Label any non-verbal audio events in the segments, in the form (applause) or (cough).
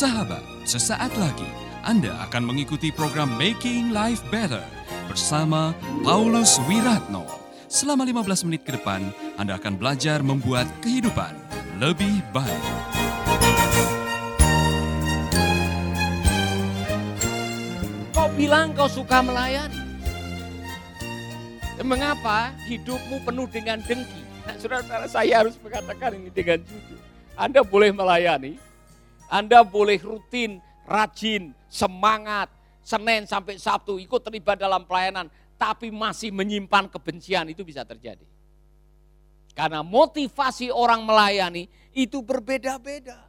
Sahabat, sesaat lagi Anda akan mengikuti program Making Life Better bersama Paulus Wiratno. Selama 15 menit ke depan, Anda akan belajar membuat kehidupan lebih baik. Kau bilang kau suka melayani. Mengapa hidupmu penuh dengan dengki? Nah, saudara-saudara saya harus mengatakan ini dengan jujur. Anda boleh melayani, Anda boleh rutin, rajin, semangat, Senin sampai Sabtu ikut terlibat dalam pelayanan, tapi masih menyimpan kebencian itu bisa terjadi. Karena motivasi orang melayani itu berbeda-beda.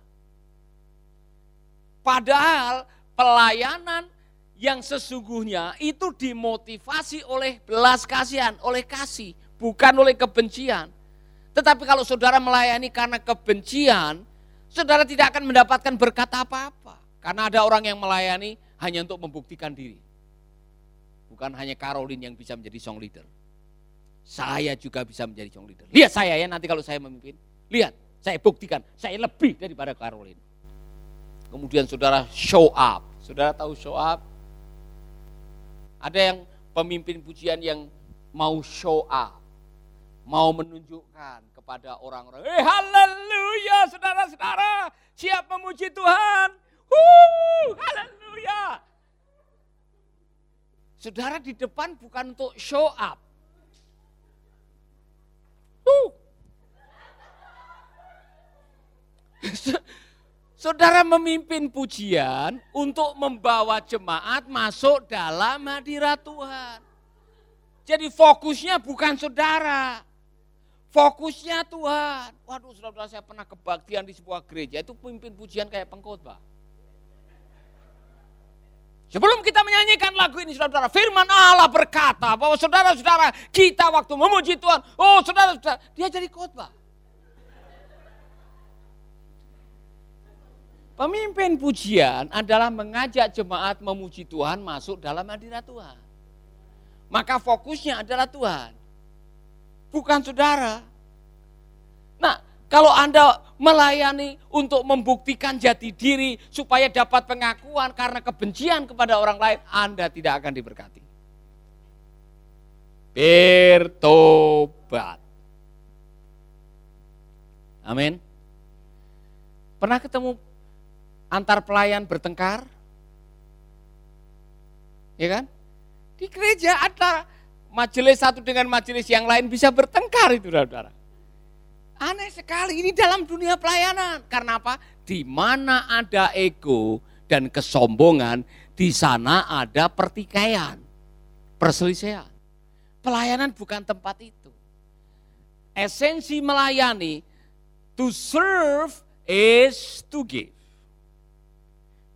Padahal pelayanan yang sesungguhnya itu dimotivasi oleh belas kasihan, oleh kasih, bukan oleh kebencian. Tetapi kalau saudara melayani karena kebencian, saudara tidak akan mendapatkan berkat apa-apa. Karena ada orang yang melayani hanya untuk membuktikan diri. Bukan hanya Caroline yang bisa menjadi song leader. Saya juga bisa menjadi song leader. Lihat saya ya nanti kalau saya memimpin. Lihat, saya buktikan, saya lebih daripada Caroline. Kemudian saudara show up. Saudara tahu show up? Ada yang pemimpin pujian yang mau show up, mau menunjukkan kepada orang-orang, eh haleluya saudara-saudara, siap memuji Tuhan. Haleluya. Saudara di depan bukan untuk show up. Huh. Saudara memimpin pujian untuk membawa jemaat masuk dalam hadirat Tuhan. Jadi fokusnya bukan saudara. Fokusnya Tuhan. Waduh saudara saya pernah kebaktian di sebuah gereja. Itu pemimpin pujian kayak pengkhotbah. Sebelum kita menyanyikan lagu ini saudara-saudara, firman Allah berkata bahwa saudara-saudara kita waktu memuji Tuhan, oh saudara-saudara, dia jadi khotbah. Pemimpin pujian adalah mengajak jemaat memuji Tuhan masuk dalam hadirat Tuhan. Maka fokusnya adalah Tuhan. Bukan saudara. Nah, kalau Anda melayani untuk membuktikan jati diri supaya dapat pengakuan karena kebencian kepada orang lain, Anda tidak akan diberkati. Bertobat. Amin. Pernah ketemu antar pelayan bertengkar? Ya kan? Di gereja ada majelis satu dengan majelis yang lain bisa bertengkar itu saudara. Aneh sekali ini dalam dunia pelayanan. Karena apa? Di mana ada ego dan kesombongan, di sana ada pertikaian, perselisihan. Pelayanan bukan tempat itu. Esensi melayani, to serve is to give.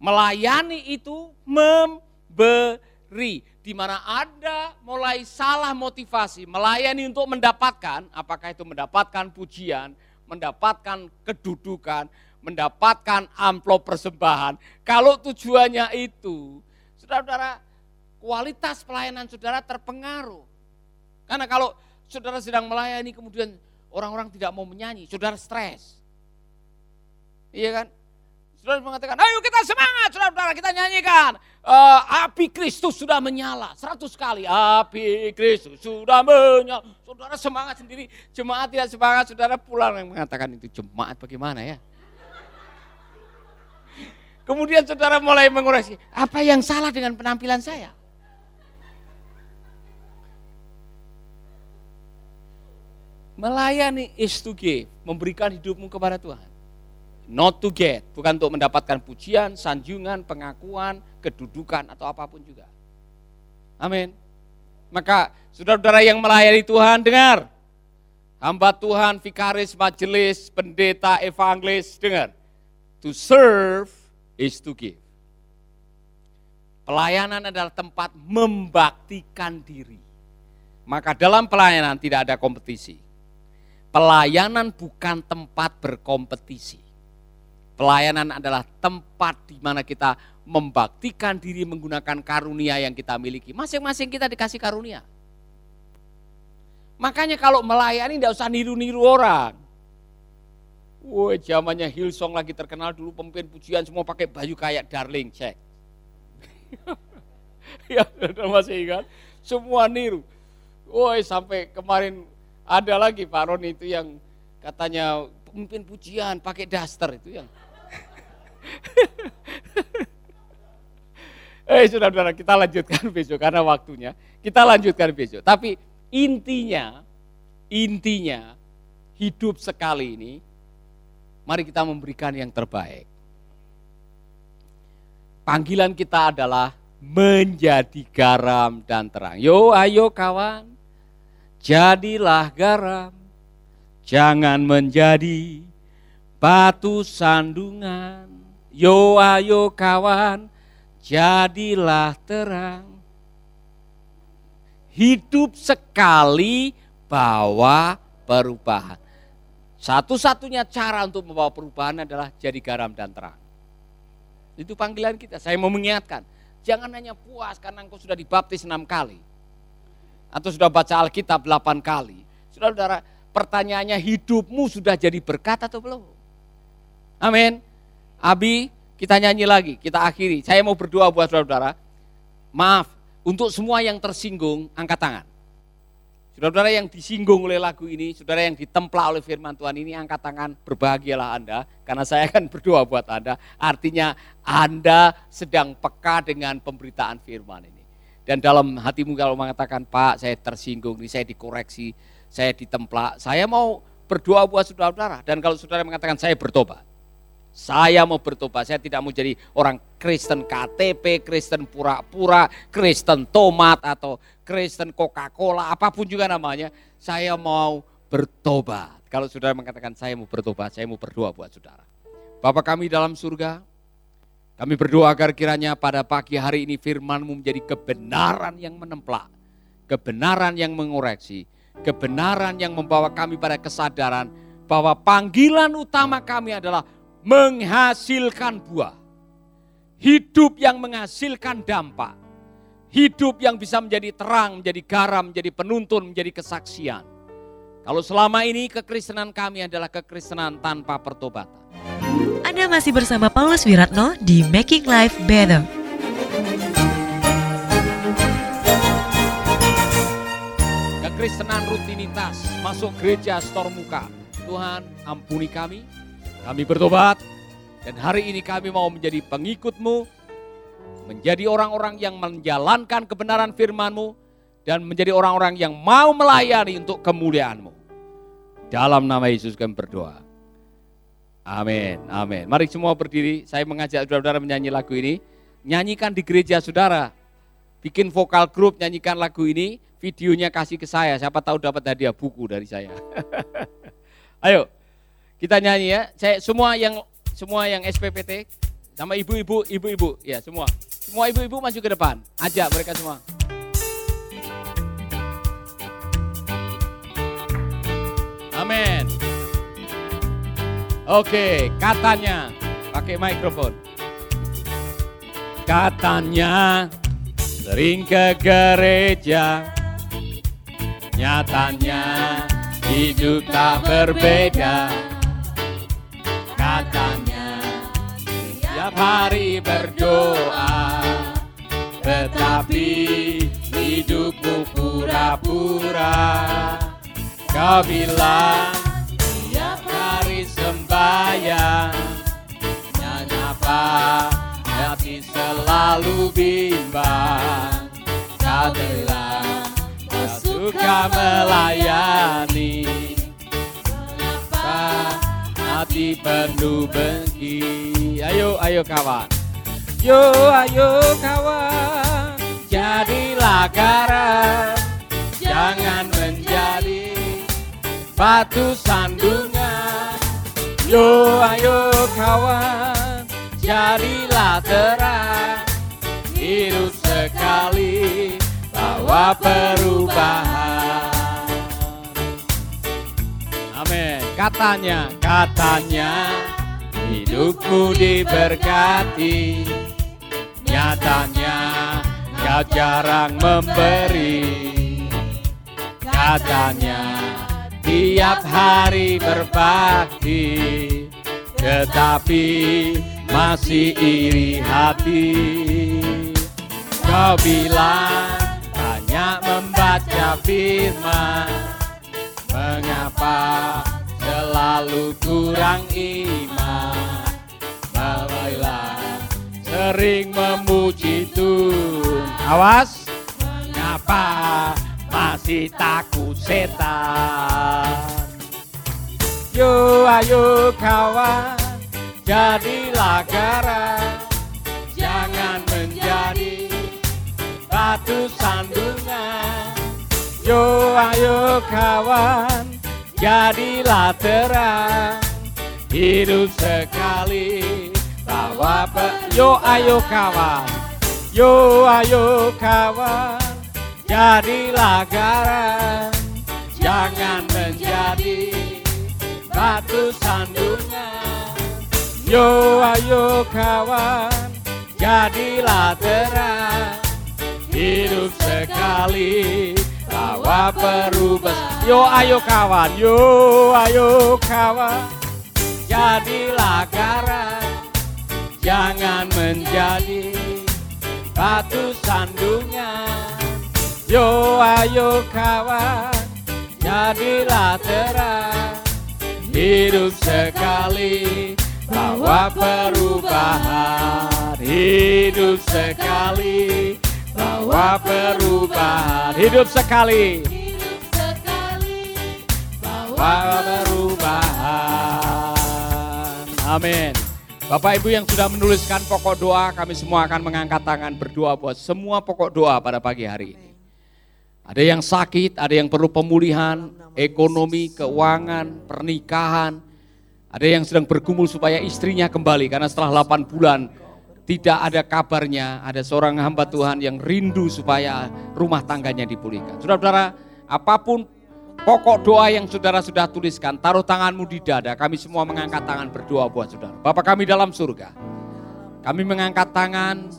Melayani itu memberi. Di mana Anda mulai salah motivasi, melayani untuk mendapatkan, apakah itu mendapatkan pujian, mendapatkan kedudukan, mendapatkan amplop persembahan. Kalau tujuannya itu, saudara-saudara, kualitas pelayanan saudara terpengaruh. Karena kalau saudara sedang melayani kemudian orang-orang tidak mau menyanyi, saudara stres. Iya kan? Saudara mengatakan, ayo kita semangat saudara-saudara kita nyanyikan. Uh, api Kristus sudah menyala, seratus kali api Kristus sudah menyala. Saudara semangat sendiri, jemaat tidak semangat, saudara pulang yang mengatakan itu jemaat bagaimana ya. Kemudian saudara mulai mengoreksi, apa yang salah dengan penampilan saya? Melayani is to give, memberikan hidupmu kepada Tuhan. Not to get, bukan untuk mendapatkan pujian, sanjungan, pengakuan, kedudukan atau apa pun juga. Amin. Maka saudara-saudara yang melayani Tuhan dengar. Hamba Tuhan, vikaris, majelis, pendeta, evangelis, dengar. To serve is to give. Pelayanan adalah tempat membaktikan diri. Maka dalam pelayanan tidak ada kompetisi. Pelayanan bukan tempat berkompetisi. Pelayanan adalah tempat di mana kita membaktikan diri menggunakan karunia yang kita miliki. Masing-masing kita dikasih karunia. Makanya kalau melayani tidak usah niru-niru orang. Woi, zamannya Hillsong lagi terkenal dulu pemimpin pujian semua pakai baju kayak Darling Cek. (laughs) ya, masih ingat? Semua niru. Woi, sampai kemarin ada lagi Pak Ron itu yang katanya pemimpin pujian pakai daster itu yang. (laughs) eh saudara-saudara kita lanjutkan besok karena waktunya. Kita lanjutkan besok. Tapi intinya, intinya hidup sekali ini Mari kita memberikan yang terbaik. Panggilan kita adalah menjadi garam dan terang. Yo ayo kawan, jadilah garam, jangan menjadi batu sandungan. Yo ayo kawan, jadilah terang. Hidup sekali bawa perubahan. Satu-satunya cara untuk membawa perubahan adalah jadi garam dan terang. Itu panggilan kita. Saya mau mengingatkan, jangan hanya puas karena engkau sudah dibaptis enam kali. Atau sudah baca Alkitab delapan kali. Saudara-saudara, pertanyaannya hidupmu sudah jadi berkat atau belum? Amin. Abi, kita nyanyi lagi, kita akhiri. Saya mau berdoa buat saudara-saudara. Maaf, untuk semua yang tersinggung, angkat tangan. Saudara-saudara yang disinggung oleh lagu ini, saudara yang ditemplak oleh firman Tuhan ini, angkat tangan, berbahagialah Anda, karena saya akan (laughs) berdoa buat Anda. Artinya Anda sedang peka dengan pemberitaan firman ini. Dan dalam hatimu kalau mengatakan, Pak saya tersinggung, ini saya dikoreksi, saya ditemplak, saya mau berdoa buat saudara-saudara. Dan kalau saudara mengatakan saya bertobat, saya mau bertobat, saya tidak mau jadi orang Kristen KTP, Kristen pura-pura, Kristen tomat atau Kristen Coca-Cola, apa pun juga namanya. Saya mau bertobat. Kalau saudara mengatakan saya mau bertobat, saya mau berdoa buat saudara. Bapak kami dalam surga, kami berdoa agar kiranya pada pagi hari ini firmanmu menjadi kebenaran yang menemplak, kebenaran yang mengoreksi, kebenaran yang membawa kami pada kesadaran bahwa panggilan utama kami adalah menghasilkan buah. Hidup yang menghasilkan dampak. Hidup yang bisa menjadi terang, menjadi garam, menjadi penuntun, menjadi kesaksian. Kalau selama ini kekristenan kami adalah kekristenan tanpa pertobatan. Anda masih bersama Paulus Wiratno di Making Life Better. Kekristenan rutinitas, masuk gereja store muka. Tuhan ampuni kami, kami bertobat dan hari ini kami mau menjadi pengikutmu, menjadi orang-orang yang menjalankan kebenaran firmanmu, dan menjadi orang-orang yang mau melayani untuk kemuliaanmu. Dalam nama Yesus kami berdoa. Amin, amin. Mari semua berdiri, saya mengajak saudara-saudara menyanyi lagu ini. Nyanyikan di gereja saudara. Bikin vokal grup, nyanyikan lagu ini. Videonya kasih ke saya, siapa tahu dapat hadiah buku dari saya. (laughs) Ayo, kita nyanyi ya. Saya semua yang semua yang SPPT sama ibu-ibu, ibu-ibu, ya semua. Semua ibu-ibu maju ke depan. Ajak mereka semua. Amin. Oke, katanya pakai mikrofon. Katanya sering ke gereja, nyatanya hidup tak berbeda katanya Tiap hari berdoa Tetapi hidupmu pura-pura. Kau bilang tiap hari sembahyang Nyapa hati selalu bimbang. Kau bilang kau suka melayani penuh benci. Ayo, ayo kawan. Yo, ayo kawan. Jadilah garam. Jangan menjadi batu sandungan. Yo, ayo kawan. Jadilah terang. Hidup sekali bawa perubahan. Katanya, katanya hidupmu diberkati. Nyatanya kau jarang memberi. Katanya tiap hari berbakti Tetapi masih iri hati Kau bilang banyak membaca firman Mengapa selalu kurang iman. Bawalah sering memuji Tuhan. Awas. Mengapa masih takut setan? Yo ayo kawan jadilah garam Jangan menjadi batu sandungan. Yo ayo kawan jadilah terang Hidup sekali. Bawa pe Yo ayo kawan. Yo ayo kawan. Jadilah garam. Jangan menjadi batu sandungan. Yo ayo kawan. Jadilah terang. Hidup sekali bawa perubahan Yo ayo kawan, yo ayo kawan. Jadilah garam Jangan menjadi batu sandungan. Yo ayo kawan Jadilah terang. Hidup sekali Bawa perubahan. Hidup sekali Bawa perubahan Hidup sekali Bawa perubahan Amin Bapak Ibu yang sudah menuliskan pokok doa, kami semua akan mengangkat tangan berdoa buat semua pokok doa pada pagi hari ini. Ada yang sakit, ada yang perlu pemulihan, ekonomi, keuangan, pernikahan. Ada yang sedang bergumul supaya istrinya kembali karena setelah 8 bulan tidak ada kabarnya. Ada seorang hamba Tuhan yang rindu supaya rumah tangganya dipulihkan. Saudara-saudara, apa pun pokok doa yang saudara sudah tuliskan, taruh tanganmu di dada. Kami semua mengangkat tangan berdoa buat saudara. Bapak kami dalam surga, kami mengangkat tangan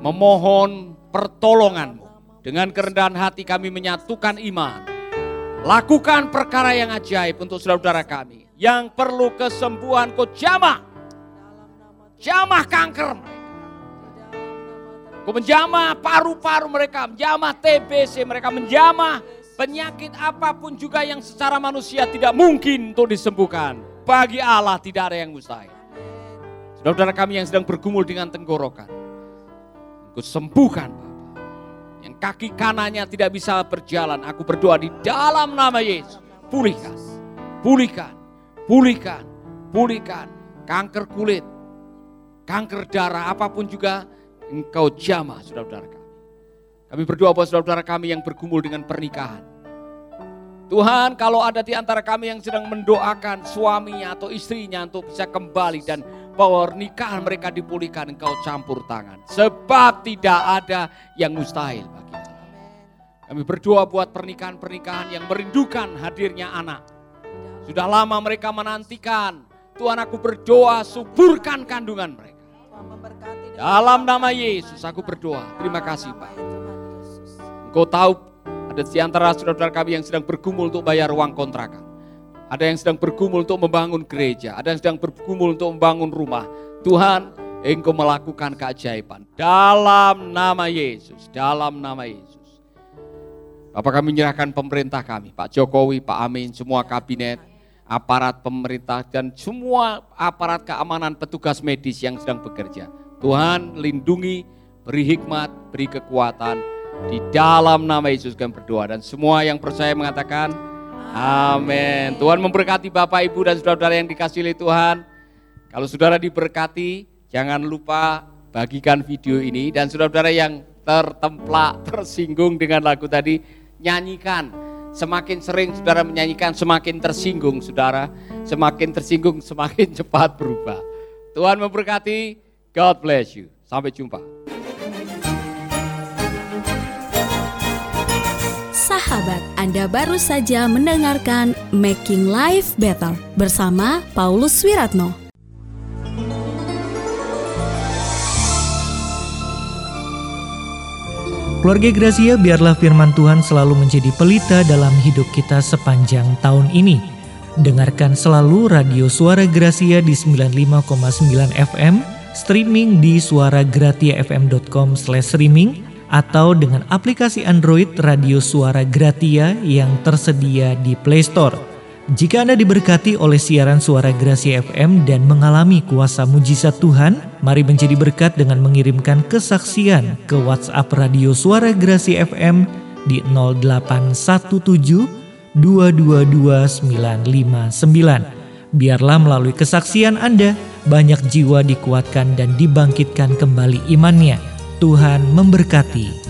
memohon pertolonganmu. Dengan kerendahan hati kami menyatukan iman. Lakukan perkara yang ajaib untuk saudara-saudara kami. Yang perlu kesembuhan kau jamah. Jamah kanker Kau menjamah paru-paru mereka, menjamah TBC mereka, menjamah penyakit apa pun juga yang secara manusia tidak mungkin untuk disembuhkan. Bagi Allah tidak ada yang mustahil. Saudara-saudara kami yang sedang bergumul dengan tenggorokan. Engkau sembuhkan. Yang kaki kanannya tidak bisa berjalan. Aku berdoa di dalam nama Yesus. Pulihkan, pulihkan, pulihkan, pulihkan. Kanker kulit, kanker darah, apa pun juga engkau jamah saudara-saudara kami. Kami berdoa buat saudara-saudara kami yang bergumul dengan pernikahan. Tuhan kalau ada di antara kami yang sedang mendoakan suaminya atau istrinya untuk bisa kembali dan bahwa nikahan mereka dipulihkan engkau campur tangan. Sebab tidak ada yang mustahil bagi Allah. Kami berdoa buat pernikahan-pernikahan yang merindukan hadirnya anak. Sudah lama mereka menantikan. Tuhan aku berdoa suburkan kandungan mereka. Dalam nama Yesus aku berdoa. Terima kasih Pak. Engkau tahu ada di antara saudara-saudara kami yang sedang bergumul untuk bayar uang kontrakan. Ada yang sedang bergumul untuk membangun gereja. Ada yang sedang bergumul untuk membangun rumah. Tuhan, Engkau melakukan keajaiban. Dalam nama Yesus. Dalam nama Yesus. Bapak kami menyerahkan pemerintah kami. Pak Jokowi, Pak Amin, semua kabinet, aparat pemerintah, dan semua aparat keamanan petugas medis yang sedang bekerja. Tuhan lindungi, beri hikmat, beri kekuatan. Di dalam nama Yesus kami berdoa. Dan semua yang percaya mengatakan, Amin. Tuhan memberkati Bapak, Ibu, dan saudara-saudara yang dikasih oleh Tuhan. Kalau saudara diberkati, jangan lupa bagikan video ini. Dan saudara-saudara yang tertemplak, tersinggung dengan lagu tadi, nyanyikan. Semakin sering saudara menyanyikan, semakin tersinggung saudara. Semakin tersinggung, semakin (laughs) cepat berubah. Tuhan memberkati, God bless you. Sampai jumpa. Sahabat, Anda baru saja mendengarkan Making Life Better bersama Paulus Wiratno. Keluarga Gracia, biarlah firman Tuhan selalu menjadi pelita dalam hidup kita sepanjang tahun ini. Dengarkan selalu radio Suara Gracia di 95,9 FM, streaming di suaragratiafm.com streaming atau dengan aplikasi Android Radio Suara Gratia yang tersedia di Play Store. Jika Anda diberkati oleh siaran suara Gracia FM dan mengalami kuasa mujizat Tuhan, mari menjadi berkat dengan mengirimkan kesaksian ke WhatsApp Radio Suara Gracia FM di 0817 222959. Biarlah melalui kesaksian Anda, banyak jiwa dikuatkan dan dibangkitkan kembali imannya. Tuhan memberkati.